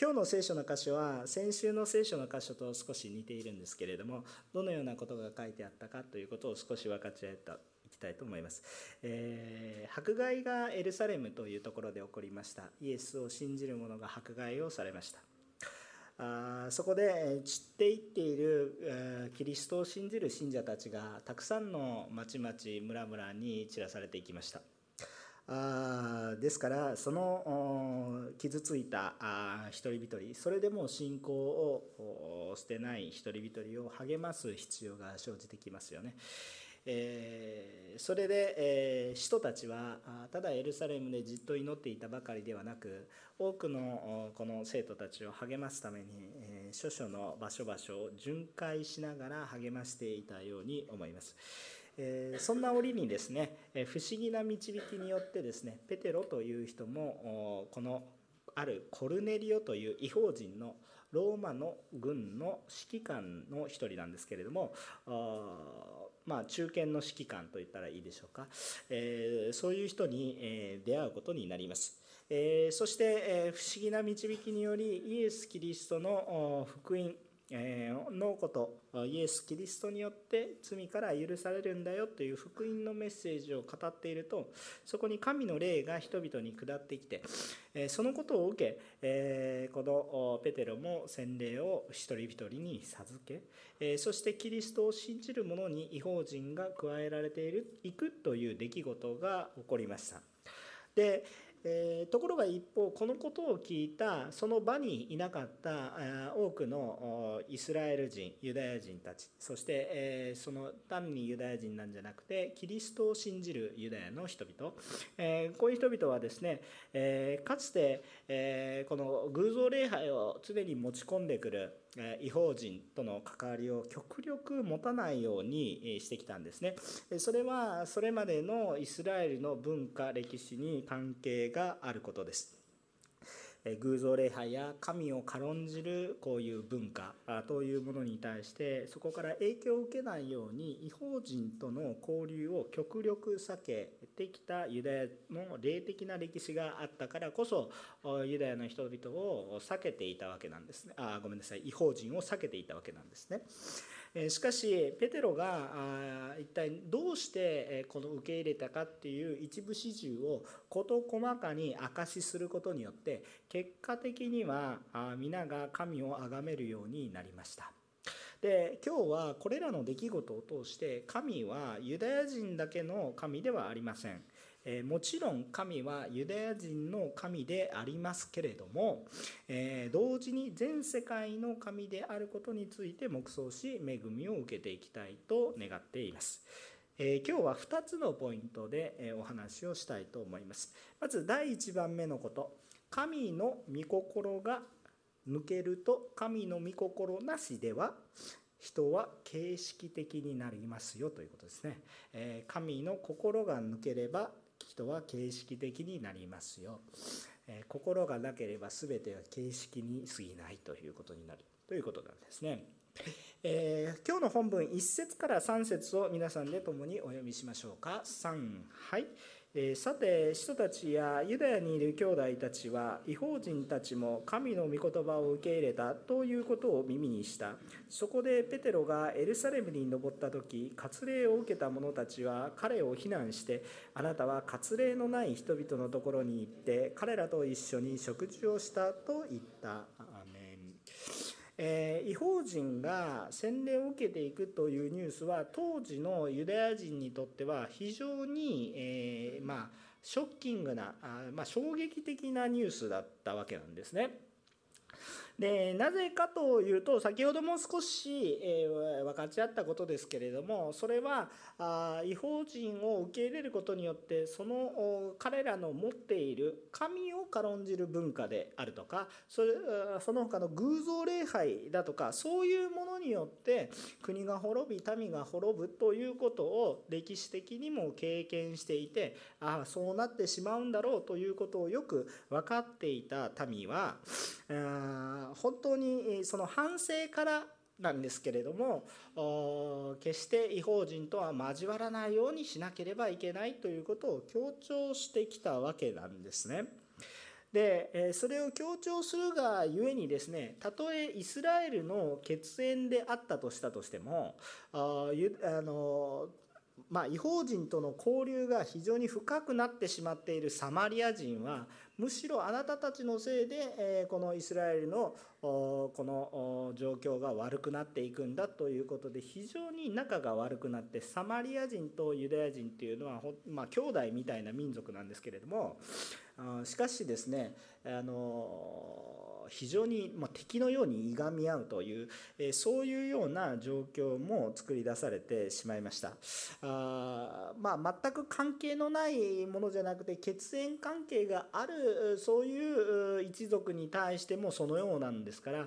今日の聖書の箇所は先週の聖書の箇所と少し似ているんですけれどもどのようなことが書いてあったかということを少し分かち合えたいきたいと思います、えー、迫害がエルサレムというところで起こりました。イエスを信じる者が迫害をされました。あそこで散っていっているキリストを信じる信者たちがたくさんの町々村々に散らされていきました。ですからその傷ついた一人一人それでも信仰を捨てない一人一人を励ます必要が生じてきますよね。えー、それで、えー、使徒たちはただエルサレムでじっと祈っていたばかりではなく多くのこの生徒たちを励ますために、えー、諸々の場所場所を巡回しながら励ましていたように思います。えそんな折にですね、え不思議な導きによってですねペテロという人もこのあるコルネリオという違法人のローマの軍の指揮官の一人なんですけれどもまあ、中堅の指揮官といったらいいでしょうか、えー、そういう人に、えー、出会うことになります。えー、そして、え不思議な導きによりイエス・キリストの福音のことイエス・キリストによって罪から許されるんだよという福音のメッセージを語っているとそこに神の霊が人々に下ってきてそのことを受けこのペテロも洗礼を一人一人に授けそしてキリストを信じる者に違法人が加えられているいくという出来事が起こりました。でえー、ところが一方このことを聞いたその場にいなかった多くのイスラエル人ユダヤ人たちそして、えー、その単にユダヤ人なんじゃなくてキリストを信じるユダヤの人々、えー、こういう人々はですね、えかつて、えこの偶像礼拝を常に持ち込んでくる違法人との関わりを極力持たないようにしてきたんですね。それはそれまでのイスラエルの文化歴史に関係があることです。偶像礼拝や神を軽んじるこういう文化というものに対してそこから影響を受けないように違法人との交流を極力避けてきたユダヤの霊的な歴史があったからこそユダヤの人々を避けていたわけなんですねあごめんなさい違法人を避けていたわけなんですね。しかしペテロが一体どうしてこの受け入れたかっていう一部始終を事細かに明かしすることによって結果的には皆が神を崇めるようになりました。で今日はこれらの出来事を通して神はユダヤ人だけの神ではありません。えもちろん神はユダヤ人の神でありますけれども、え同時に全世界の神であることについて黙想し恵みを受けていきたいと願っています。え今日は2つのポイントで、えお話をしたいと思います。まず第1番目のこと、神の御心が抜けると神の御心なしでは人は形式的になりますよということですね。え神の心が抜ければ人は形式的になりますよ、え心がなければ全ては形式に過ぎないということになるということなんですね。えー、今日の本文1節から3節を皆さんで共にお読みしましょうか3はいさて使徒たちやユダヤにいる兄弟たちは違法人たちも神の御言葉を受け入れたということを耳にした。そこでペテロがエルサレムに登った時割礼を受けた者たちは彼を非難してあなたは割礼のない人々のところに行って彼らと一緒に食事をしたと言った。えー、違法人が洗礼を受けていくというニュースは当時のユダヤ人にとっては非常に、えー、まあ、ショッキングなあ、まあ、衝撃的なニュースだったわけなんですね。でなぜかというと先ほども少し、えー、分かち合ったことですけれどもそれはあ違法人を受け入れることによってその彼らの持っている神を軽んじる文化であるとかそれその他の偶像礼拝だとかそういうものによって国が滅び民が滅ぶということを歴史的にも経験していてああそうなってしまうんだろうということをよく分かっていた民は本当にその反省からなんですけれども決して違法人とは交わらないようにしなければいけないということを強調してきたわけなんですね。でそれを強調するがゆえにですねたとえイスラエルの血縁であったとしたとしてもあのまあ、違法人との交流が非常に深くなってしまっているサマリア人はむしろあなたたちのせいで、えこのイスラエルのこの状況が悪くなっていくんだということで非常に仲が悪くなってサマリア人とユダヤ人っていうのはまあ、兄弟みたいな民族なんですけれどもしかしですねあの非常に、ま敵のようにいがみ合うという、えそういうような状況も作り出されてしまいましたあ、まあ、全く関係のないものじゃなくて血縁関係があるそういう一族に対してもそのようなんですから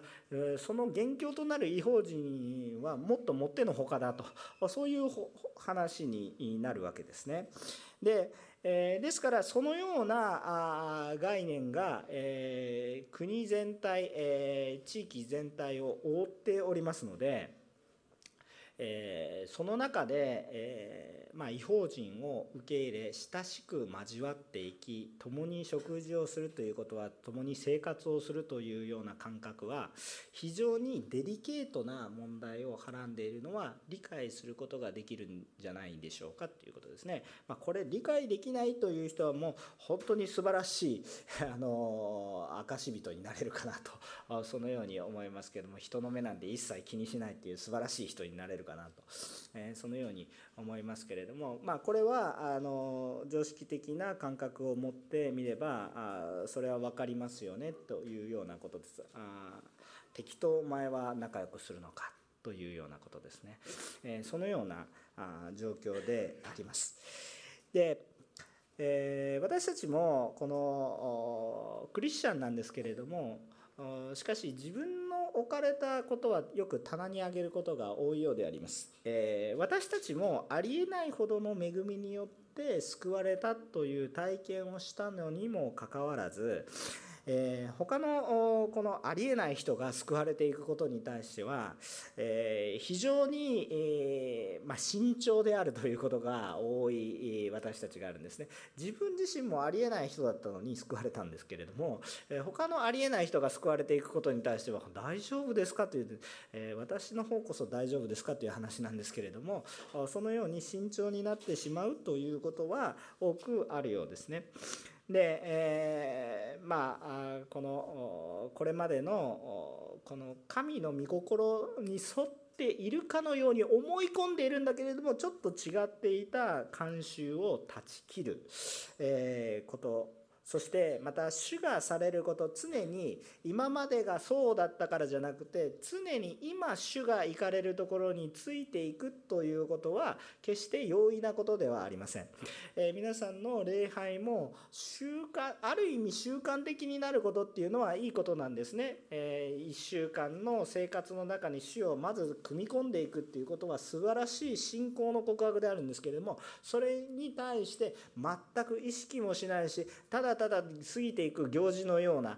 その元凶となる違法人はもっともってのほかだとそういう話になるわけですね。でえ、ですからそのようなあ概念が、え、国全体、え、地域全体を覆っておりますので、え、その中で、え、まあ、違法人を受け入れ親しく交わっていき共に食事をするということは共に生活をするというような感覚は非常にデリケートな問題をはらんでいるのは理解することができるんじゃないでしょうかということですね。まあ、これ理解できないという人はもう本当に素晴らしいあの証人になれるかなと そのように思いますけども人の目なんて一切気にしないっていう素晴らしい人になれるかなと、えそのように思いますけれども、まあ、これはあの常識的な感覚を持ってみればあそれは分かりますよねというようなことです。あ敵とお前は仲良くするのかというようなことですね、えそのようなあ状況であります。でえー、私たちもこのクリスチャンなんですけれどもしかし自分の置かれたことはよく棚に上げることが多いようであります、えー、私たちもありえないほどの恵みによって救われたという体験をしたのにもかかわらずえー、他のこのありえない人が救われていくことに対しては、えー、非常に、えー、まあ、慎重であるということが多い私たちがあるんですね自分自身もありえない人だったのに救われたんですけれども、え他のありえない人が救われていくことに対しては大丈夫ですかという、え私の方こそ大丈夫ですかという話なんですけれどもそのように慎重になってしまうということは多くあるようですね。で、えー、まあこのこれまでのこの神の御心に沿っているかのように思い込んでいるんだけれどもちょっと違っていた慣習を断ち切る、えー、ことそしてまた主がされること常に今までがそうだったからじゃなくて常に今主が行かれるところについていくということは決して容易なことではありません、えー、皆さんの礼拝も習慣ある意味習慣的になることっていうのはいいことなんですね、えー、1週間の生活の中に主をまず組み込んでいくっていうことは素晴らしい信仰の告白であるんですけれどもそれに対して全く意識もしないしただただ過ぎていく行事のような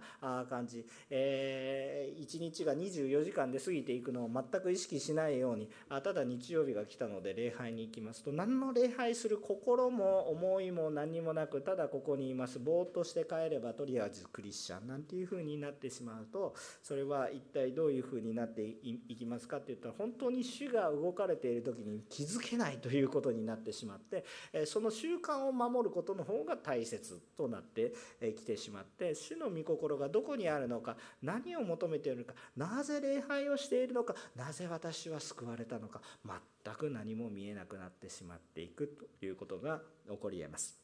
感じ、えー、1日が24時間で過ぎていくのを全く意識しないようにあただ日曜日が来たので礼拝に行きますと何の礼拝する心も思いも何もなくただここにいます。ぼーっとして帰ればとりあえずクリスチャンなんていう風になってしまうとそれは一体どういう風になっていきますかって言ったら本当に主が動かれている時に気づけないということになってしまってその習慣を守ることの方が大切となってきてしまって主の御心がどこにあるのか何を求めているのかなぜ礼拝をしているのかなぜ私は救われたのか全く何も見えなくなってしまっていくということが起こりえます。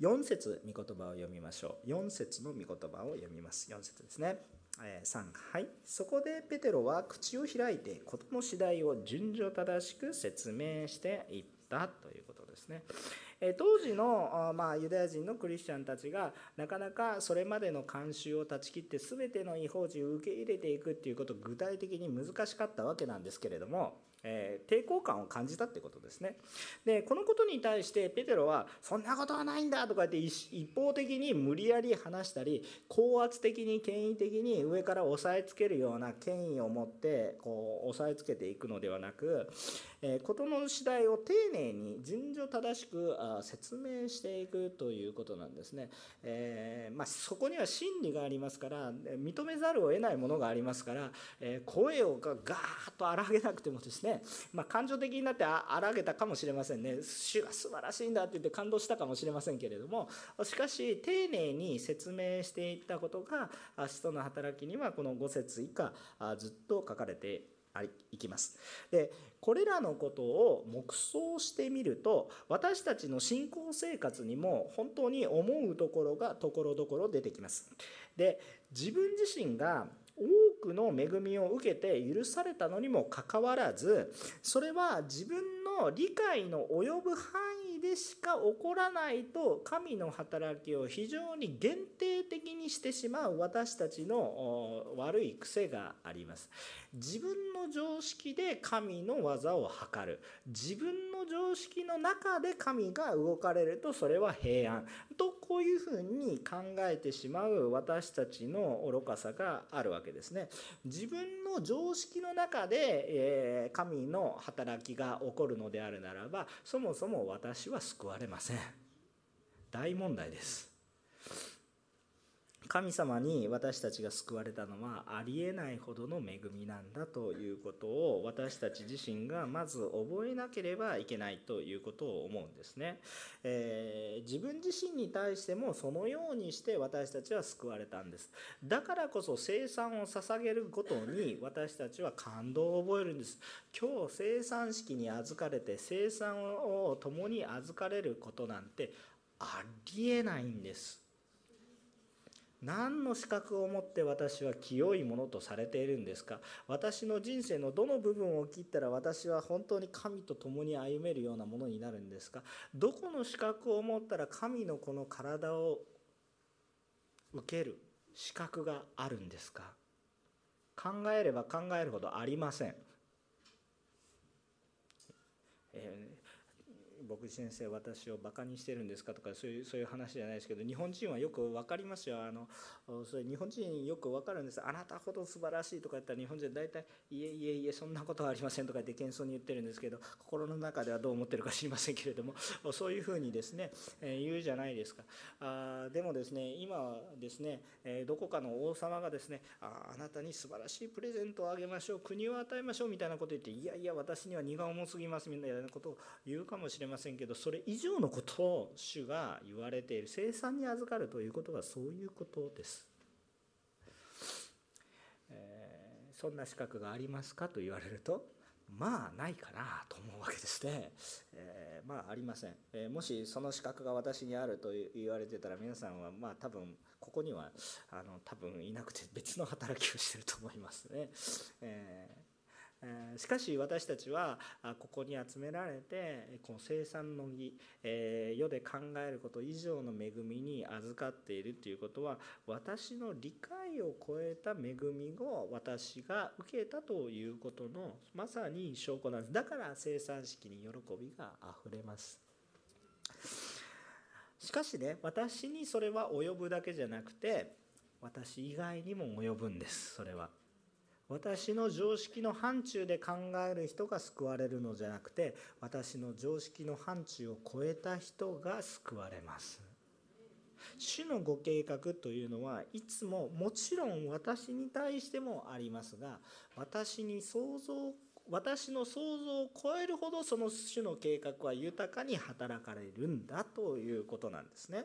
4節御言葉を読みましょう。4節の御言葉を読みます。4節ですね。え3はいそこでペテロは口を開いて事の次第を順序正しく説明していったということですね。当時の、まあ、ユダヤ人のクリスチャンたちがなかなかそれまでの慣習を断ち切って全ての違法人を受け入れていくっていうことを具体的に難しかったわけなんですけれどもえー、抵抗感を感じたってことですね。でこのことに対してペテロは「そんなことはないんだ」とか言って一方的に無理やり話したり高圧的に権威的に上から押さえつけるような権威を持ってこう押さえつけていくのではなく、事の次第を丁寧に順序正しくあ説明していくということなんですね、え、まあ、そこには真理がありますから認めざるを得ないものがありますから、えー、声をガーッと荒げなくてもですね、まあ、感情的になって荒げたかもしれませんね。主が素晴らしいんだって言って感動したかもしれませんけれどもしかし丁寧に説明していったことが使徒の働きにはこの5節以下ずっと書かれていいきます。でこれらのことを黙想してみると私たちの信仰生活にも本当に思うところがところどころ出てきます。で自分自身が多くの恵みを受けて許されたのにもかかわらずそれは自分の理解の及ぶ範囲でしか起こらないと神の働きを非常に限定的にしてしまう私たちの悪い癖があります。自分の常識で神の技を図る。自分の常識の中で神が動かれるとそれは平安。とこういうふうに考えてしまう。私たちの愚かさがあるわけですね。自分の常識の中で、神の働きが起こるのであるならばそもそも私は救われません。大問題です。神様に私たちが救われたのはありえないほどの恵みなんだということを私たち自身がまず覚えなければいけないということを思うんですね、えー、自分自身に対してもそのようにして私たちは救われたんです。だからこそ生産を捧げることに私たちは感動を覚えるんです。今日生産式に預かれて生産を共に預かれることなんてありえないんです。何の資格を持って私は清いものとされているんですか？私の人生のどの部分を切ったら私は本当に神と共に歩めるようなものになるんですか？どこの資格を持ったら神のこの体を受ける資格があるんですか？考えれば考えるほどありません。えー牧師先生私をバカにしてるんですかとかそういうそういう話じゃないですけど日本人はよく分かりますよ。あのそれ日本人よく分かるんです。あなたほど素晴らしいとか言ったら日本人大体いえいえいえそんなことはありませんとか言って謙遜に言ってるんですけど心の中ではどう思ってるか知りませんけれどもそういうふうにですね、言うじゃないですか。あでもですね今はですね、どこかの王様がですねああなたに素晴らしいプレゼントをあげましょう。国を与えましょうみたいなこと言っていやいや私には荷が重すぎますみたいなことを言うかもしれません。せんけどそれ以上のことを主が言われている生産に預かるということはそういうことです。えー、そんな資格がありますかと言われるとまあないかなと思うわけですね。えー、まあありません、えー、もしその資格が私にあると言われてたら皆さんはまあ多分ここにはあの多分いなくて別の働きをしてると思いますね。えーしかし私たちはここに集められてこの生産の儀世で考えること以上の恵みに預かっているということは私の理解を超えた恵みを私が受けたということのまさに証拠なんです。だから生産式に喜びがあふれます。しかしね私にそれは及ぶだけじゃなくて私以外にも及ぶんですそれは。私の常識の範疇で考える人が救われるのじゃなくて私の常識の範疇を超えた人が救われます。主のご計画というのはいつももちろん私に対してもありますが私に想像私の想像を超えるほどその種の計画は豊かに働かれるんだということなんですね。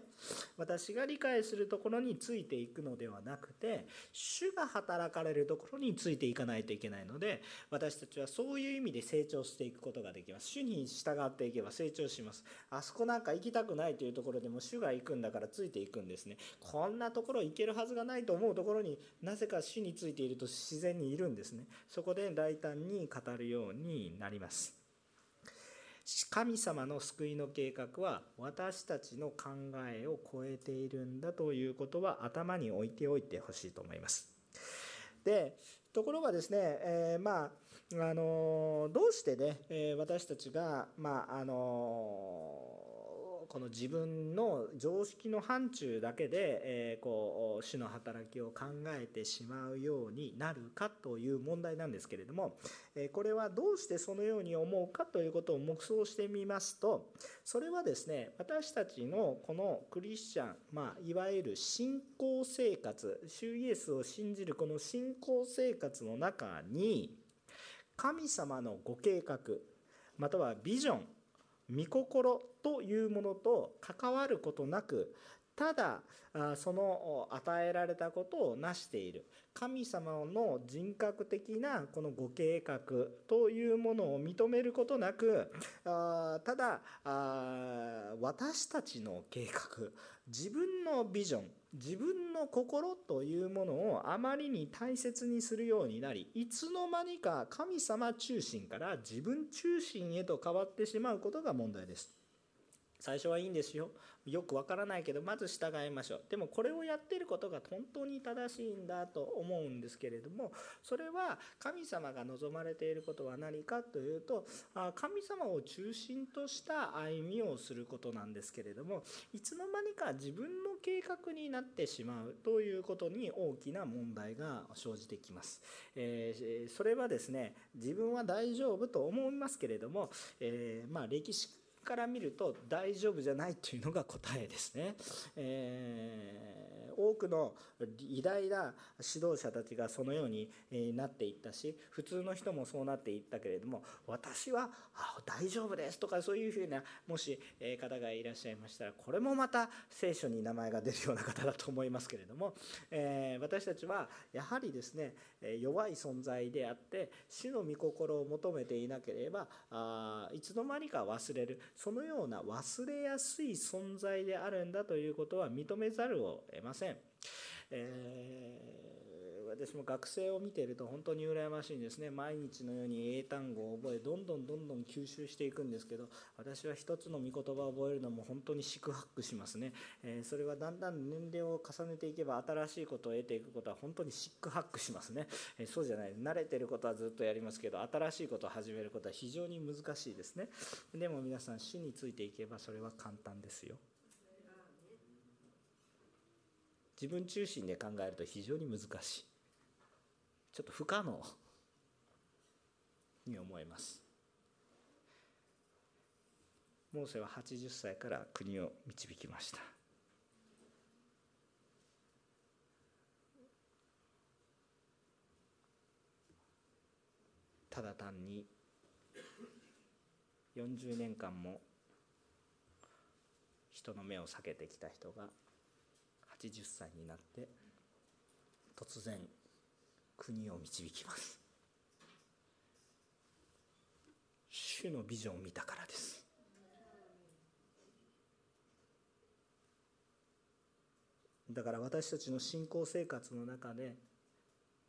私が理解するところについていくのではなくて主が働かれるところについていかないといけないので私たちはそういう意味で成長していくことができます。主に従っていけば成長します。あそこなんか行きたくないというところでも主が行くんだからついていくんですね。こんなところ行けるはずがないと思うところになぜか主についていると自然にいるんですね。そこで大胆に語るようになります。神様の救いの計画は私たちの考えを超えているんだということは頭に置いておいてほしいと思います。でところがですね、えー、まああのどうしてね、え私たちがまああのこの自分の常識の範疇だけで、えこう主の働きを考えてしまうようになるかという問題なんですけれども、えこれはどうしてそのように思うかということを黙想してみますとそれはですね私たちのこのクリスチャン、まあ、いわゆる信仰生活主イエスを信じるこの信仰生活の中に神様のご計画またはビジョン御心というものと関わることなくただその与えられたことを成している。神様の人格的なこのご計画というものを認めることなくただ私たちの計画自分のビジョン自分の心というものをあまりに大切にするようになりいつの間にか神様中心から自分中心へと変わってしまうことが問題です。最初はいいんですよ。よくわからないけどまず従いましょう。でもこれをやってることが本当に正しいんだと思うんですけれどもそれは神様が望まれていることは何かというと神様を中心とした歩みをすることなんですけれどもいつの間にか自分の計画になってしまうということに大きな問題が生じてきます、えー、それはですね自分は大丈夫と思いますけれども、えー、まあ歴史から見ると大丈夫じゃないというのが答えですね。えー多くの偉大な指導者たちがそのようになっていったし普通の人もそうなっていったけれども私は大丈夫ですとかそういうふうなもし方がいらっしゃいましたらこれもまた聖書に名前が出るような方だと思いますけれども、え私たちはやはりですね弱い存在であって主の御心を求めていなければあいつの間にか忘れるそのような忘れやすい存在であるんだということは認めざるを得ません。えー私も学生を見ていると本当に羨ましいんですね。毎日のように英単語を覚えどんどんどんどん吸収していくんですけど私は一つの御言葉を覚えるのも本当に四苦八苦しますね、えー、それはだんだん年齢を重ねていけば新しいことを得ていくことは本当に四苦八苦しますね、えー、そうじゃない慣れてることはずっとやりますけど新しいことを始めることは非常に難しいですね。でも皆さん死についていけばそれは簡単ですよ。自分中心で考えると非常に難しい。ちょっと不可能。に思えます。モーセは80歳から国を導きました。ただ単に40年間も人の目を避けてきた人が80歳になって突然国を導きます。主のビジョンを見たからです。だから私たちの信仰生活の中で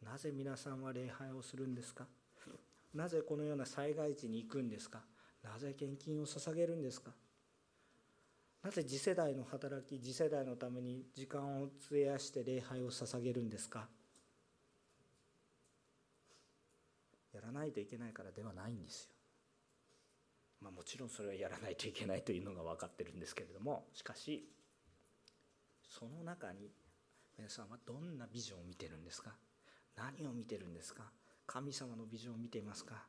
なぜ皆さんは礼拝をするんですか？なぜこのような災害地に行くんですか？なぜ献金を捧げるんですか？なぜ次世代の働き次世代のために時間を費やして礼拝を捧げるんですか？やらないといけないからではないんですよ。まあ、もちろんそれはやらないといけないというのが分かってるんですけれどもしかしその中に皆さんはどんなビジョンを見てるんですか？何を見てるんですか？神様のビジョンを見ていますか？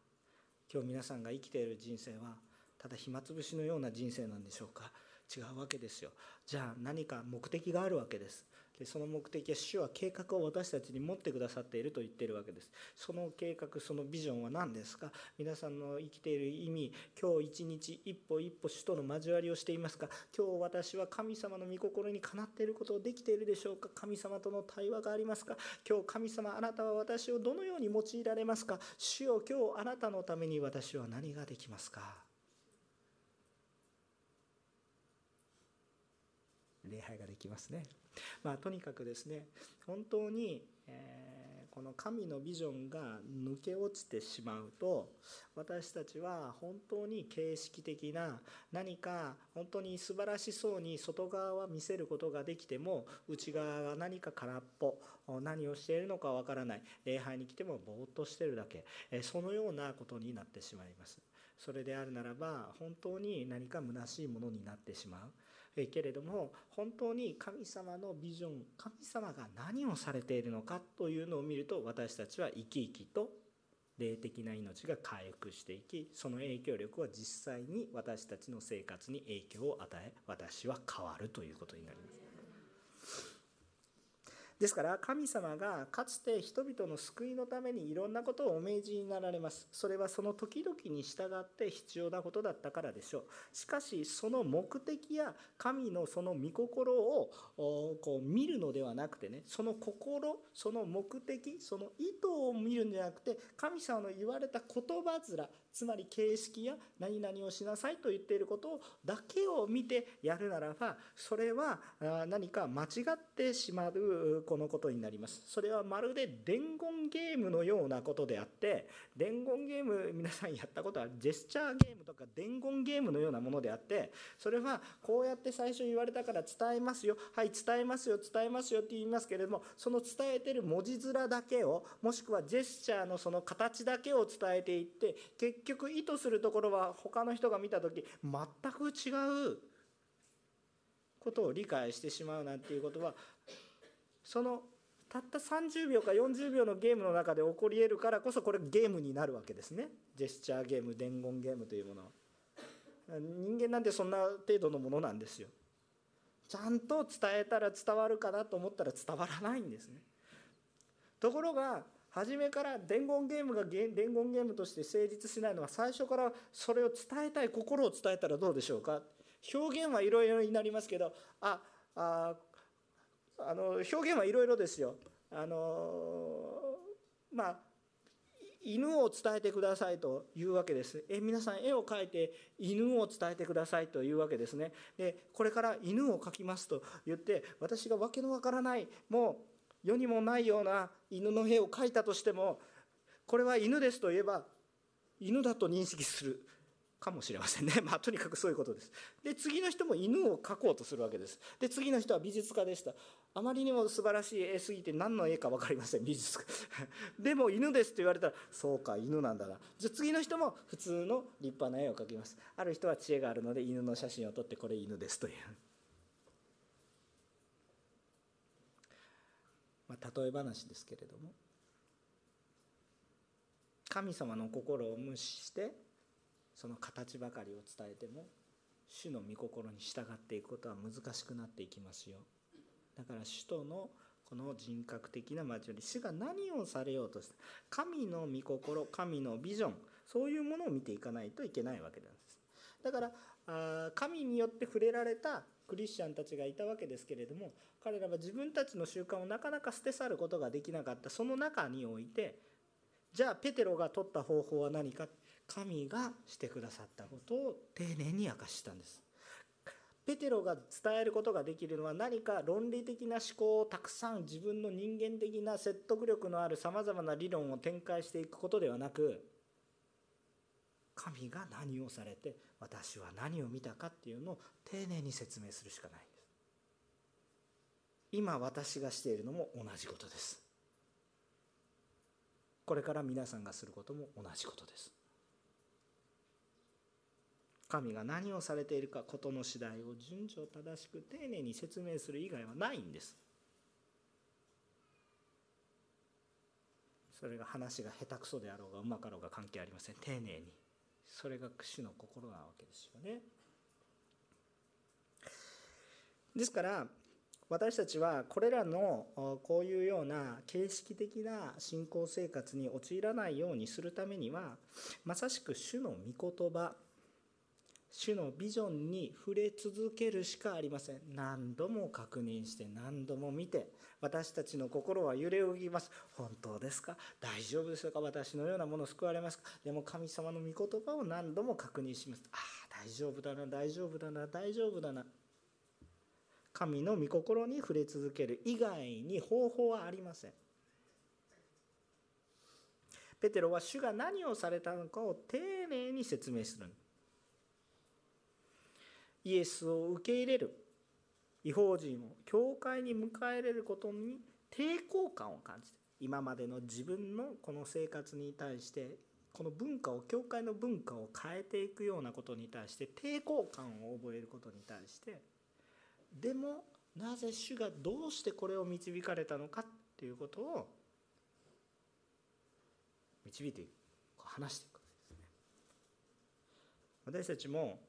今日皆さんが生きている人生はただ暇つぶしのような人生なんでしょうか？違うわけですよ。じゃあ何か目的があるわけです。でその目的は主は計画を私たちに持ってくださっていると言っているわけです。その計画そのビジョンは何ですか？皆さんの生きている意味今日一日一歩一歩主との交わりをしていますか？今日私は神様の御心にかなっていることをできているでしょうか？神様との対話がありますか？今日神様あなたは私をどのように用いられますか？主よ今日あなたのために私は何ができますか？礼拝ができますね。まあ、とにかくですね本当に、えー、この神のビジョンが抜け落ちてしまうと私たちは本当に形式的な何か本当に素晴らしそうに外側は見せることができても内側が何か空っぽ何をしているのかわからない礼拝に来てもぼーっとしてるだけそのようなことになってしまいます。それであるならば本当に何か虚しいものになってしまう。けれども本当に神様のビジョン神様が何をされているのかというのを見ると私たちは生き生きと霊的な命が回復していきその影響力は実際に私たちの生活に影響を与え私は変わるということになります。ですから神様がかつて人々の救いのためにいろんなことをお命じになられます。それはその時々に従って必要なことだったからでしょう。しかしその目的や神のその御心をこう見るのではなくてねその心その目的その意図を見るんじゃなくて神様の言われた言葉面つまり形式や何々をしなさいと言っていることだけを見てやるならばそれは何か間違ってしまうこのことになります。それはまるで伝言ゲームのようなことであって伝言ゲーム皆さんやったことはジェスチャーゲームとか伝言ゲームのようなものであってそれはこうやって最初言われたから伝えますよ。はい伝えますよ伝えますよって言いますけれどもその伝えてる文字面だけをもしくはジェスチャーのその形だけを伝えていって結局意図するところは他の人が見た時全く違うことを理解してしまうなんていうことはそのたった30秒か40秒のゲームの中で起こり得るからこそこれゲームになるわけですね。ジェスチャーゲーム伝言ゲームというものは。人間なんてそんな程度のものなんですよ。ちゃんと伝えたら伝わるかなと思ったら伝わらないんですね。ところが初めから伝言ゲームが伝言ゲームとして成立しないのは最初からそれを伝えたい心を伝えたらどうでしょうか？表現はいろいろになりますけどあああの表現はいろいろですよ。あのまあ犬を伝えてくださいというわけです。え皆さん絵を描いて犬を伝えてくださいというわけですね。でこれから犬を描きますと言って私が訳のわからないもう世にもないような犬の絵を描いたとしてもこれは犬ですと言えば犬だと認識するかもしれませんね。まあ、とにかくそういうことです。で、次の人も犬を描こうとするわけです。で、次の人は美術家でした。あまりにも素晴らしい絵すぎて何の絵か分かりません、美術家。でも犬ですって言われたら、そうか、犬なんだな。じゃ次の人も普通の立派な絵を描きます。ある人は知恵があるので犬の写真を撮って、これ犬ですという。例え話ですけれども。神様の心を無視してその形ばかりを伝えても主の御心に従っていくことは難しくなっていきますよだから主とのこの人格的な交わり主が何をされようとした神の御心神のビジョンそういうものを見ていかないといけないわけなんですだから神によって触れられたクリスチャンたちがいたわけですけれども彼らは自分たちの習慣をなかなか捨て去ることができなかった。その中においてじゃあペテロが取った方法は何か？神がしてくださったことを丁寧に明かしたんです。ペテロが伝えることができるのは何か論理的な思考をたくさん自分の人間的な説得力のあるさまざまな理論を展開していくことではなく神が何をされて私は何を見たかっていうのを丁寧に説明するしかないんです。今私がしているのも同じことです。これから皆さんがすることも同じことです。神が何をされているかことの次第を順序正しく丁寧に説明する以外はないんです。それが話が下手くそであろうがうまかろうが関係ありません。丁寧に。それが主の心なわけですよね。ですから私たちはこれらのこういうような形式的な信仰生活に陥らないようにするためにはまさしく主の御言葉主のビジョンに触れ続けるしかありません。何度も確認して何度も見て私たちの心は揺れ動きます。本当ですか？大丈夫ですか？私のようなもの救われますか？でも神様の御言葉を何度も確認します。ああ大丈夫だな大丈夫だな大丈夫だな。神の御心に触れ続ける以外に方法はありません。ペテロは主が何をされたのかを丁寧に説明する。イエスを受け入れる。違法人を教会に迎え入れることに抵抗感を感じて今までの自分のこの生活に対してこの文化を教会の文化を変えていくようなことに対して抵抗感を覚えることに対してでもなぜ主がどうしてこれを導かれたのかっていうことを導いていく話していくわけですね。私たちも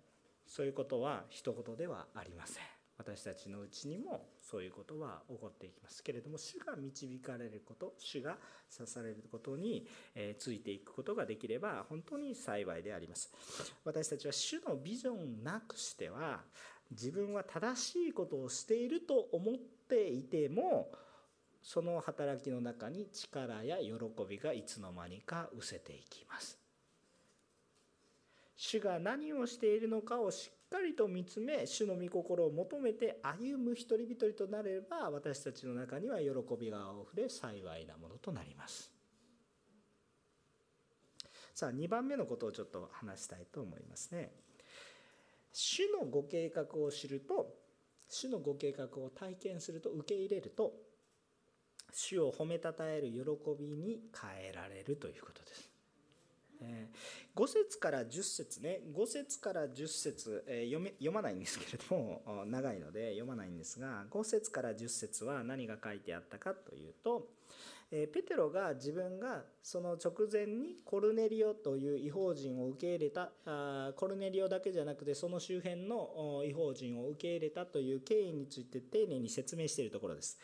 そういうことは一言ではありません。私たちのうちにもそういうことは起こっていきますけれども主が導かれること主が刺されることに、えついていくことができれば本当に幸いであります。私たちは主のビジョンなくしては自分は正しいことをしていると思っていてもその働きの中に力や喜びがいつの間にか失せていきます。主が何をしているのかをしっかりと見つめ主の御心を求めて歩む一人一人となれば私たちの中には喜びがあふれ幸いなものとなります。さあ2番目のことをちょっと話したいと思いますね。主のご計画を知ると主のご計画を体験すると受け入れると主を褒めたたえる喜びに変えられるということです。5節から10節ね5節から10節、え読め読まないんですけれども 長いので読まないんですが5節から10節は何が書いてあったかというと、えペテロが自分がその直前にコルネリオという違法人を受け入れたあコルネリオだけじゃなくてその周辺の違法人を受け入れたという経緯について丁寧に説明しているところです。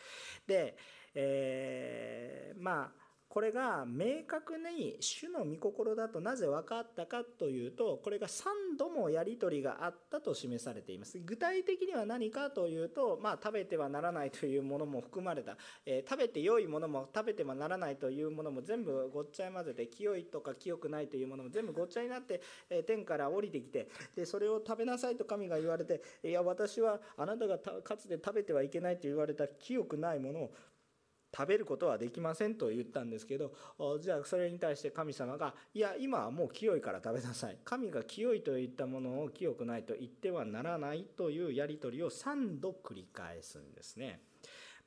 で、えー、まあこれが明確に主の御心だとなぜ分かったかというとこれが3度もやり取りがあったと示されています。具体的には何かというと、まあ、食べてはならないというものも含まれた、えー、食べて良いものも食べてはならないというものも全部ごっちゃい混ぜて清いとか清くないというものも全部ごっちゃになって、えー、天から降りてきてでそれを食べなさいと神が言われていや私はあなたがかつて食べてはいけないと言われた清くないものを食べることはできませんと言ったんですけどじゃあそれに対して神様がいや今はもう清いから食べなさい神が清いと言ったものを清くないと言ってはならないというやり取りを3度繰り返すんですね。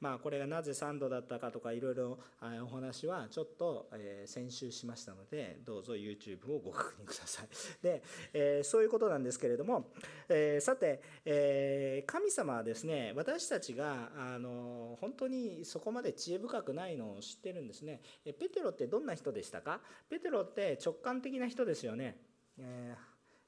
まあ、これがなぜ3度だったかとかいろいろお話はちょっと、先週しましたのでどうぞ YouTube をご確認ください。で、えそういうことなんですけれども、えさて、え神様はですね私たちがあの本当にそこまで知恵深くないのを知ってるんですね。ペテロってどんな人でしたか？ペテロって直感的な人ですよね、え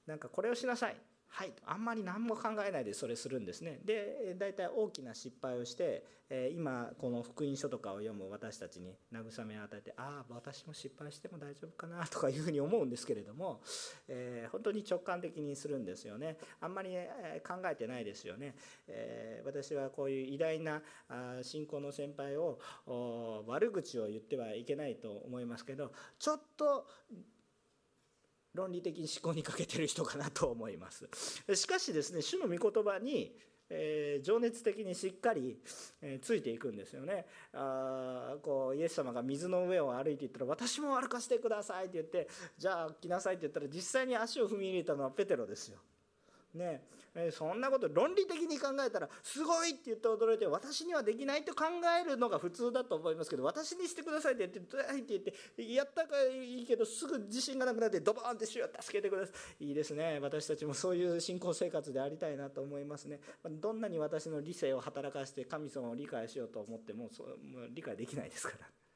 ー、なんかこれをしなさい。はいあんまり何も考えないでそれするんですね。で大体大きな失敗をして今この福音書とかを読む私たちに慰めを与えてああ私も失敗しても大丈夫かな とかいうふうに思うんですけれども、えー、本当に直感的にするんですよね。あんまり考えてないですよね、えー、私はこういう偉大な信仰の先輩を悪口を言ってはいけないと思いますけどちょっと論理的に思考に欠けてる人かなと思いますしかしですね主の御言葉にえー、情熱的にしっかり、えー、ついていくんですよねあこうイエス様が水の上を歩いていったら私も歩かせてくださいって言ってじゃあ来なさいって言ったら実際に足を踏み入れたのはペテロですよ。ねえそんなこと論理的に考えたらすごいって言って驚いて私にはできないと考えるのが普通だと思いますけど私にしてくださいって言って「はい」って言ってやったからいいけどすぐ自信がなくなってドボンって主を助けてください。いいですね。私たちもそういう信仰生活でありたいなと思いますね。どんなに私の理性を働かせて神様を理解しようと思ってもそうもう理解できないですから。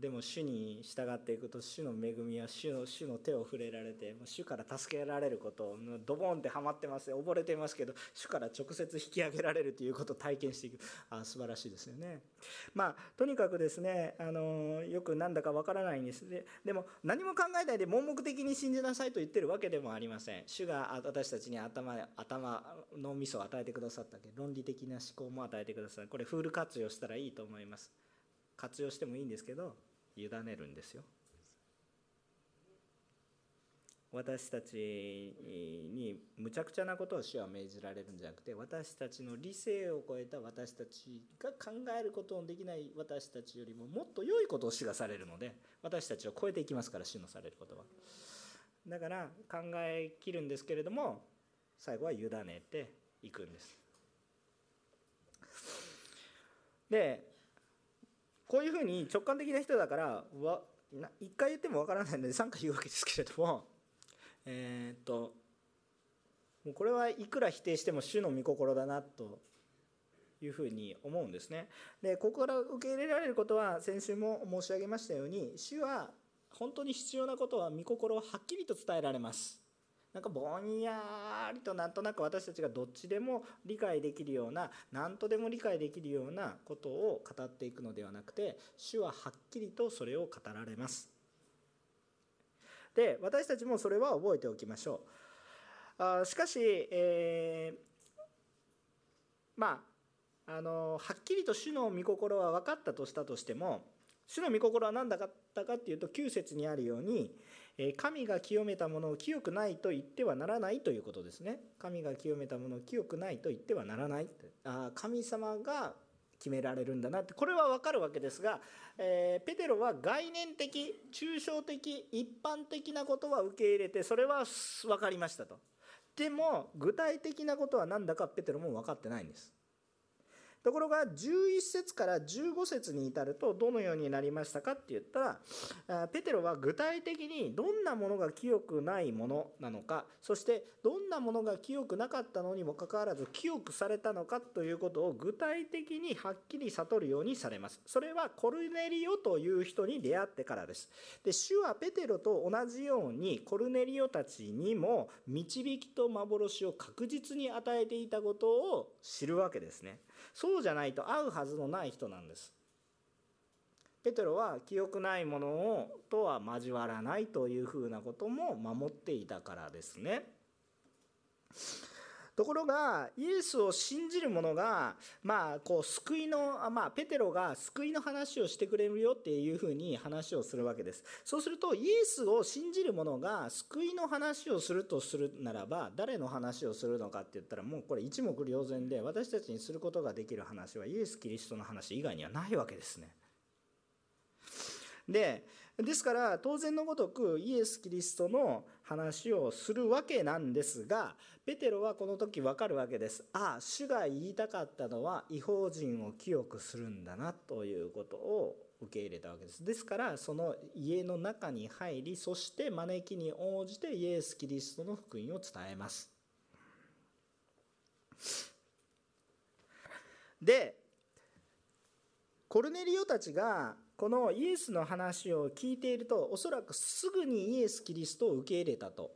でも主に従っていくと主の恵みは主の主の手を触れられて主から助けられることをドボンってはまってます溺れてますけど主から直接引き上げられるということを体験していく。あ素晴らしいですよね。まあとにかくですねあのよくなんだかわからないんですででも何も考えないで盲目的に信じなさいと言ってるわけでもありません。主が私たちに頭頭のみそを与えてくださったけ。論理的な思考も与えてくださいこれフール活用したらいいと思います。活用してもいいんですけど委ねるんですよ。私たちにむちゃくちゃなことを主は命じられるんじゃなくて私たちの理性を超えた私たちが考えることのできない私たちよりももっと良いことを主がされるので私たちを超えていきますから主のされることは。だから考えきるんですけれども最後は委ねていくんです。でこういうふうに直感的な人だからわ1回言ってもわからないので3回言うわけですけれども え、っともうこれはいくら否定しても主の御心だなというふうに思うんですね。でここから受け入れられることは先週も申し上げましたように主は本当に必要なことは御心をはっきりと伝えられます。なんかぼんやりとなんとなく私たちがどっちでも理解できるような何とでも理解できるようなことを語っていくのではなくて主ははっきりとそれを語られます。で私たちもそれは覚えておきましょう。あしかし、えー、まああのはっきりと主の御心は分かったとしたとしても主の御心は何だったかっていうと9節にあるように神が清めたものを清くないと言ってはならないということですね。神が清めたものを清くないと言ってはならない。あ神様が決められるんだなって。これは分かるわけですが、えー、ペテロは概念的抽象的一般的なことは受け入れてそれは分かりましたと。でも具体的なことは何だかペテロも分かってないんです。ところが11節から15節に至るとどのようになりましたかって言ったらペテロは具体的にどんなものが清くないものなのかそしてどんなものが清くなかったのにもかかわらず清くされたのかということを具体的にはっきり悟るようにされます。それはコルネリオという人に出会ってからです。で主はペテロと同じようにコルネリオたちにも導きと幻を確実に与えていたことを知るわけですね。そうじゃないと会うはずのない人なんです。ペテロは記憶ないものをとは交わらないというふうなことも守っていたからですね。ところがイエスを信じる者がまあこう救いのまあペテロが救いの話をしてくれるよっていうふうに話をするわけです。そうするとイエスを信じる者が救いの話をするとするならば誰の話をするのかって言ったらもうこれ一目瞭然で私たちにすることができる話はイエス・キリストの話以外にはないわけですね。でですから当然のごとくイエス・キリストの話をするわけなんですがペテロはこの時分かるわけです。ああ主が言いたかったのは違法人を清くするんだなということを受け入れたわけです。ですからその家の中に入りそして招きに応じてイエス・キリストの福音を伝えます。でコルネリオたちがこのイエスの話を聞いているとおそらくすぐにイエス・キリストを受け入れたと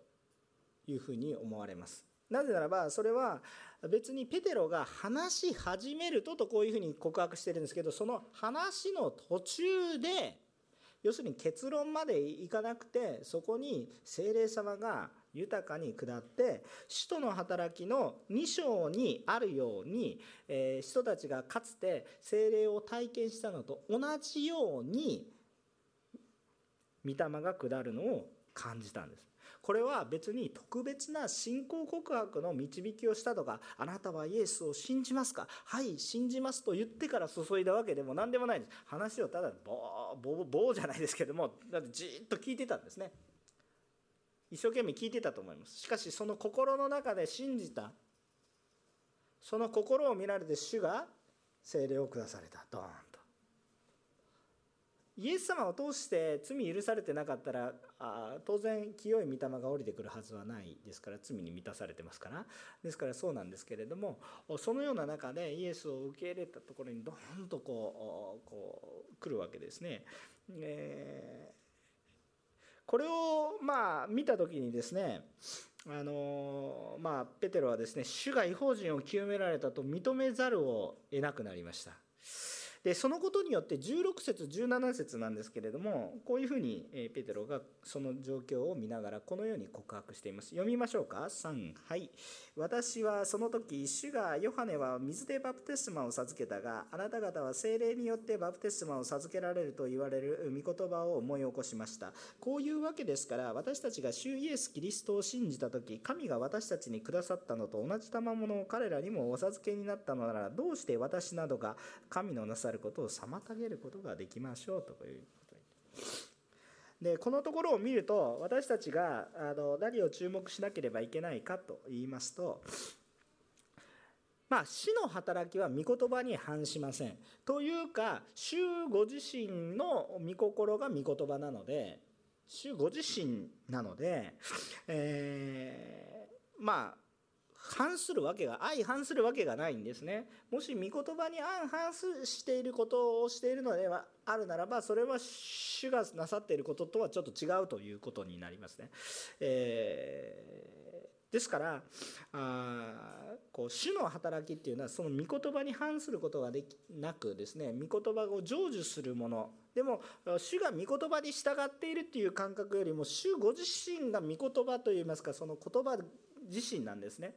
いうふうに思われます。なぜならばそれは別にペテロが話し始めるととこういうふうに告白してるんですけどその話の途中で要するに結論までいかなくてそこに精霊様が豊かに下って使徒の働きの2章にあるように、えー、人たちがかつて精霊を体験したのと同じように御霊が下るのを感じたんです。これは別に特別な信仰告白の導きをしたとかあなたはイエスを信じますか？はい信じますと言ってから注いだわけでも何でもないんです。話をただボーボーボーじゃないですけどもだってじっと聞いてたんですね。一生懸命聞いてたと思います。しかしその心の中で信じた。その心を見られて主が精霊を下された。ドーンと。イエス様を通して罪許されてなかったらあ当然清い御霊が降りてくるはずはないですから罪に満たされてますから。ですからそうなんですけれどもそのような中でイエスを受け入れたところにドーンとこうこう来るわけですね。えこれをまあ見た時にですねあのまあ、ペテロはですね主が違法人を清められたと認めざるを得なくなりました。でそのことによって16節17節なんですけれどもこういうふうにペテロがその状況を見ながらこのように告白しています。読みましょうか。3はい。私はその時主がヨハネは水でバプテスマを授けたがあなた方は精霊によってバプテスマを授けられると言われる御言葉を思い起こしました。こういうわけですから私たちが主イエス・キリストを信じた時神が私たちにくださったのと同じ賜物を彼らにもお授けになったのならどうして私などが神のなさることを妨げることができましょうということでこのところを見ると私たちがあの何を注目しなければいけないかと言いますとまあ、死の働きは御言葉に反しません。というか、主ご自身の御心が御言葉なので、主ご自身なので、えー、まあ、反するわけが相反するわけがないんですね。もし御言葉に相反していることをしているのではあるならばそれは主がなさっていることとはちょっと違うということになりますね、えー、ですからあこう主の働きっていうのはその御言葉に反することができなくですね御言葉を成就するもの。でも主が御言葉に従っているっていう感覚よりも主ご自身が御言葉といいますかその言葉自身なんですね。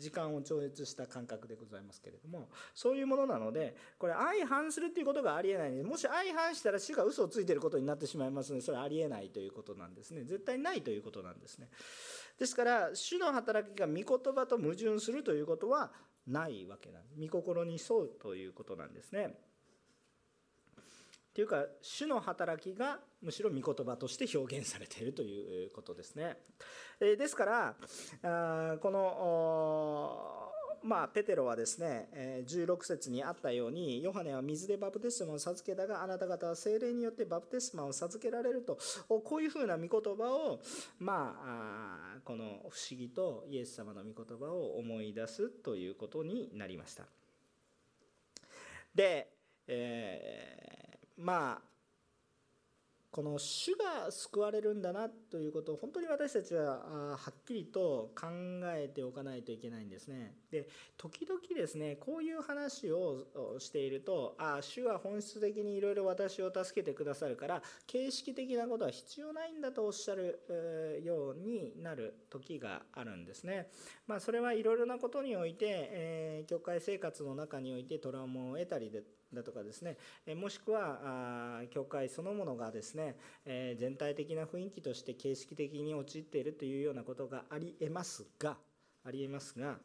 時間を超越した感覚でございますけれどもそういうものなのでこれ相反するっていうことがありえないもし相反したら主が嘘をついてることになってしまいますのでそれはありえないということなんですね。絶対ないということなんですね。ですから主の働きが御言葉と矛盾するということはないわけなんです。御心に沿うということなんですね。というか主の働きがむしろ御言葉として表現されているということですね。えですからこのまあ、ペテロはですね16節にあったようにヨハネは水でバプテスマを授けたがあなた方は精霊によってバプテスマを授けられるとこういうふうな御言葉を、まあ、この不思議とイエス様の御言葉を思い出すということになりました。で、えー、まあこの主が救われるんだなということを本当に私たちははっきりと考えておかないといけないんですね。で時々ですねこういう話をしているとああ主は本質的にいろいろ私を助けてくださるから形式的なことは必要ないんだとおっしゃるようになる時があるんですね。まあ、それはいろいろなことにおいて、えー、教会生活の中においてトラウマを得たりでだとかですねもしくは教会そのものがですね全体的な雰囲気として形式的に陥っているというようなことがありえますがありえますが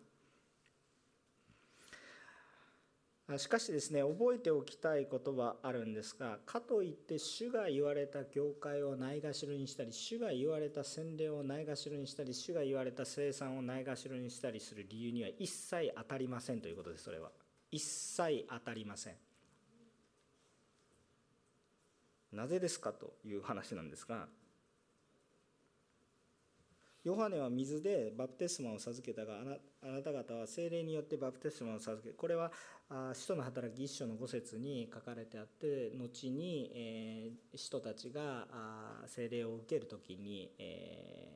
しかしですね覚えておきたいことはあるんですがかといって主が言われた教会をないがしろにしたり主が言われた洗礼をないがしろにしたり主が言われた生産をないがしろにしたりする理由には一切当たりませんということですそれは。一切当たりません。なぜですかという話なんですがヨハネは水でバプテスマを授けたがあなた方は精霊によってバプテスマを授けこれは使徒の働き一章の五節に書かれてあって後に、えー、使徒たちが精霊を受ける時に、え、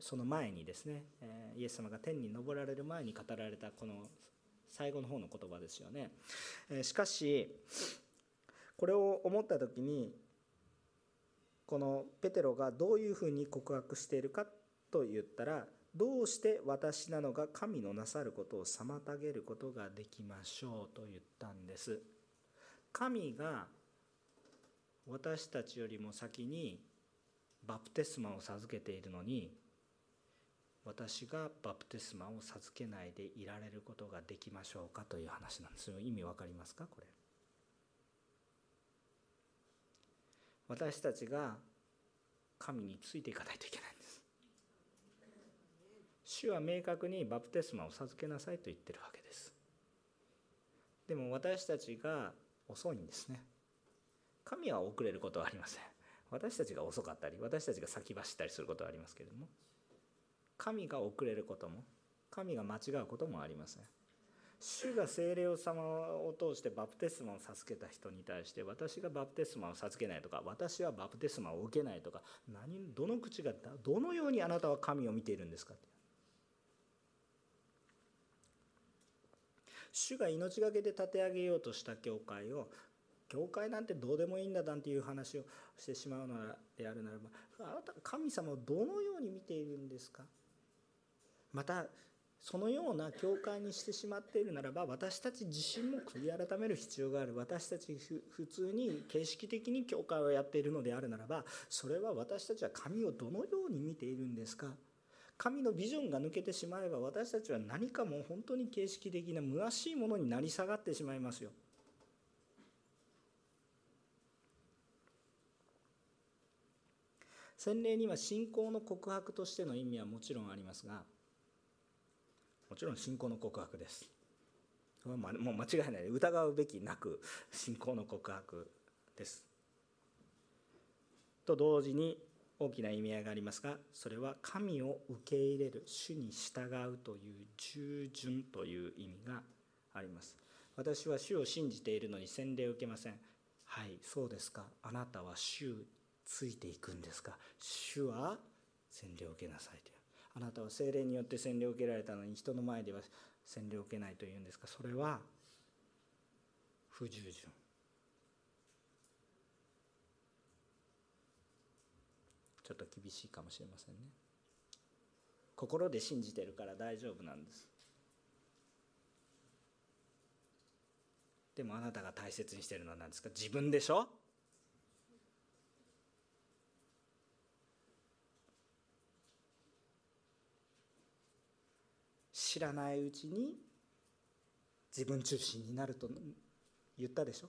その前にですね、え、イエス様が天に昇られる前に語られたこの最後の方の言葉ですよね。えしかしこれを思った時にこのペテロがどういうふうに告白しているかと言ったらどうして私なのが神のなさることを妨げることができましょうと言ったんです。神が私たちよりも先にバプテスマを授けているのに私がバプテスマを授けないでいられることができましょうかという話なんです。よ意味わかりますかこれ。私たちが神についていかないといけない。主は明確にバプテスマを授けなさいと言ってるわけです。でも私たちが遅いんですね。神は遅れることはありません。私たちが遅かったり私たちが先走ったりすることはありますけれども。神が遅れることも神が間違うこともありません。主が精霊様を通してバプテスマを授けた人に対して私がバプテスマを授けないとか私はバプテスマを受けないとか何どの口がどのようにあなたは神を見ているんですか主が命がけで立て上げようとした教会を教会なんてどうでもいいんだなんていう話をしてしまうのであるならばあなた神様をどのように見ているんですか？またそのような教会にしてしまっているならば私たち自身も悔い改める必要がある。私たち普通に形式的に教会をやっているのであるならばそれは私たちは神をどのように見ているんですか？神のビジョンが抜けてしまえば私たちは何かもう本当に形式的な虚しいものになり下がってしまいますよ。洗礼には信仰の告白としての意味はもちろんありますがもちろん信仰の告白です。もう間違いない疑うべきなく信仰の告白です。と同時に大きな意味合いがありますがそれは神を受け入れる主に従うという従順という意味があります。私は主を信じているのに洗礼を受けません。はいそうですか。あなたは主ついていくんですか。主は洗礼を受けなさいという。あなたは精霊によって洗礼を受けられたのに人の前では洗礼を受けないというんですか。それは不従順。ちょっと厳しいかもしれませんね。心で信じてるから大丈夫なんです。でもあなたが大切にしてるのは何ですか？自分でしょ？知らないうちに自分中心になると言ったでしょ？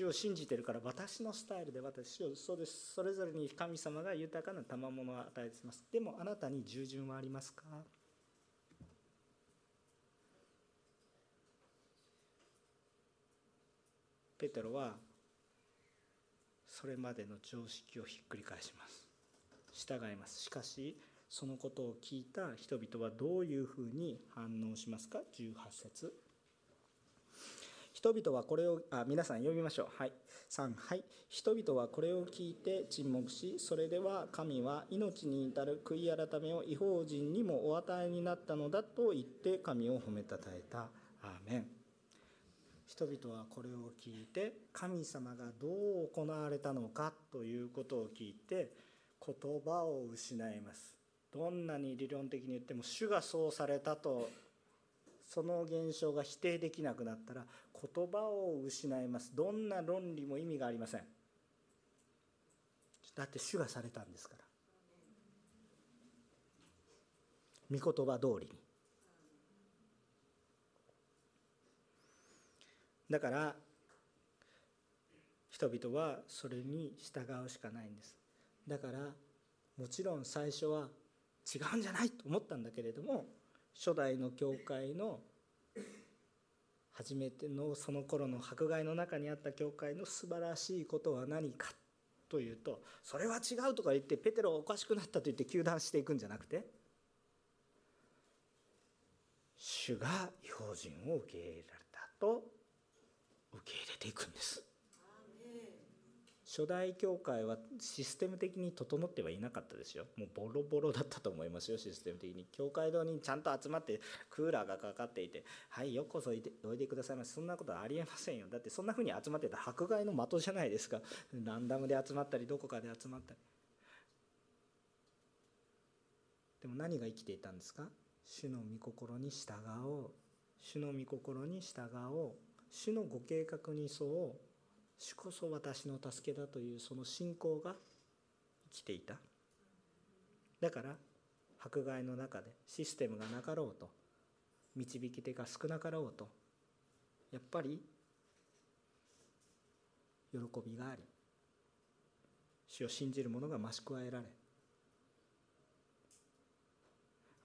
主を信じてるから私のスタイルで私をそうですそれぞれに神様が豊かな賜物を与えています。でもあなたに従順はありますか？ペテロはそれまでの常識をひっくり返します。従います。しかしそのことを聞いた人々はどういうふうに反応しますか？18節。人々はこれをあ皆さん読みましょう。はい。3はい。人々はこれを聞いて沈黙しそれでは神は命に至る悔い改めを違法人にもお与えになったのだと言って神を褒めたたえた。アーメン。人々はこれを聞いて神様がどう行われたのかということを聞いて言葉を失います。どんなに理論的に言っても主がそうされたとその現象が否定できなくなったら言葉を失います。どんな論理も意味がありません。だって主がされたんですから。御言葉通りに。だから人々はそれに従うしかないんです。だからもちろん最初は違うんじゃないと思ったんだけれども初代の教会の初めてのその頃の迫害の中にあった教会の素晴らしいことは何かというとそれは違うとか言ってペテロおかしくなったと言って糾弾していくんじゃなくて主が用心を受け入れられたと受け入れていくんです。初代教会はシステム的に整ってはいなかったですよ。もうボロボロだったと思いますよシステム的に。教会堂にちゃんと集まってクーラーがかかっていてはいよこそおいでおいでくださいませ。そんなことはありえませんよ。だってそんな風に集まってた迫害の的じゃないですか。ランダムで集まったりどこかで集まったり。でも何が生きていたんですか？主の御心に従おう。主の御心に従おう。主のご計画に沿おう。主こそ私の助けだというその信仰が生きていた。だから迫害の中でシステムがなかろうと導き手が少なかろうとやっぱり喜びがあり主を信じる者が増し加えられ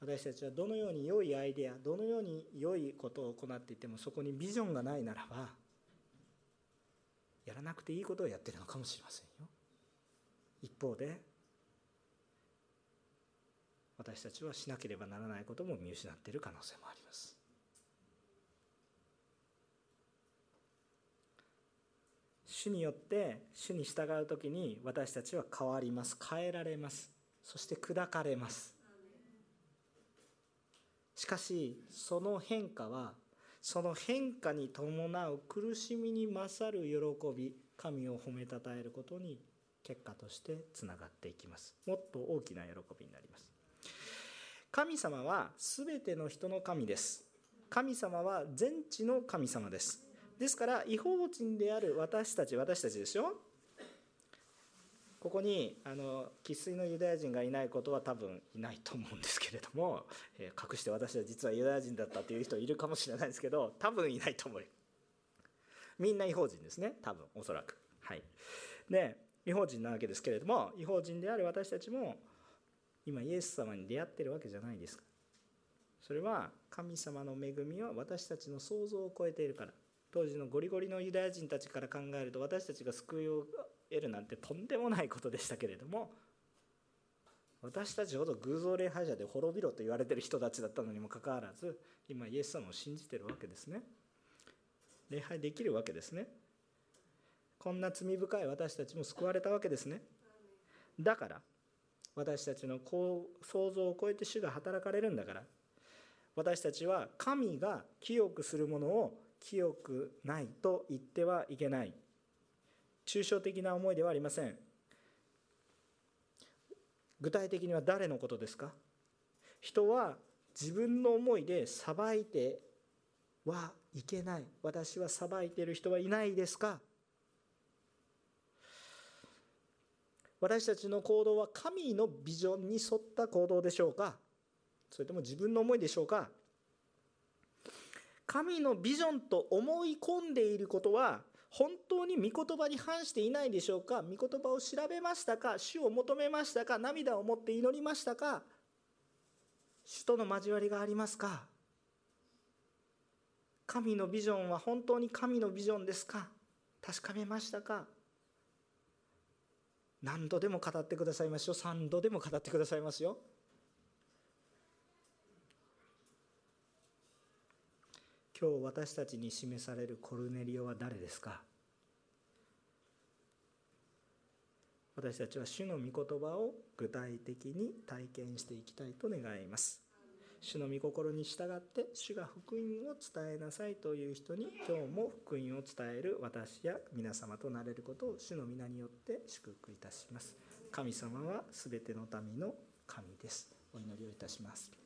私たちはどのように良いアイデアどのように良いことを行っていてもそこにビジョンがないならばやらなくていいことをやってるのかもしれませんよ。一方で私たちはしなければならないことも見失っている可能性もあります。主によって主に従う時に私たちは変わります。変えられます。そして砕かれます。しかしその変化はその変化に伴う苦しみに勝る喜び神を褒めたたえることに結果としてつながっていきます。もっと大きな喜びになります。神様は全ての人の神です。神様は全知の神様です。ですから違法人である私たち私たちですよここにあの生粋のユダヤ人がいないことは多分いないと思うんですけれども、えー、隠して私は実はユダヤ人だったという人いるかもしれないですけど多分いないと思うみんな違法人ですね。多分おそらく。はい。で違法人なわけですけれども違法人である私たちも今イエス様に出会ってるわけじゃないですか。それは神様の恵みは私たちの想像を超えているから。当時のゴリゴリのユダヤ人たちから考えると私たちが救いを得るなんてとんでもないことでしたけれども私たちほど偶像礼拝者で滅びろと言われてる人たちだったのにもかかわらず今イエス様を信じてるわけですね。礼拝できるわけですね。こんな罪深い私たちも救われたわけですね。だから私たちの想像を超えて主が働かれるんだから私たちは神が清くするものを清くないと言ってはいけない。抽象的な思いではありません。具体的には誰のことですか？人は自分の思いで裁いてはいけない。私は裁いている人はいないですか？私たちの行動は神のビジョンに沿った行動でしょうか？それとも自分の思いでしょうか？神のビジョンと思い込んでいることは本当に御言葉に反していないでしょうか？御言葉を調べましたか？主を求めましたか？涙を持って祈りましたか？主との交わりがありますか？神のビジョンは本当に神のビジョンですか？確かめましたか？何度でも語ってくださいますよ。3度でも語ってくださいますよ。今日私たちに示されるコルネリオは誰ですか？私たちは主の御言葉を具体的に体験していきたいと願います。主の御心に従って主が福音を伝えなさいという人に今日も福音を伝える私や皆様となれることを主の皆によって祝福いたします。神様は全ての民の神です。お祈りをいたします。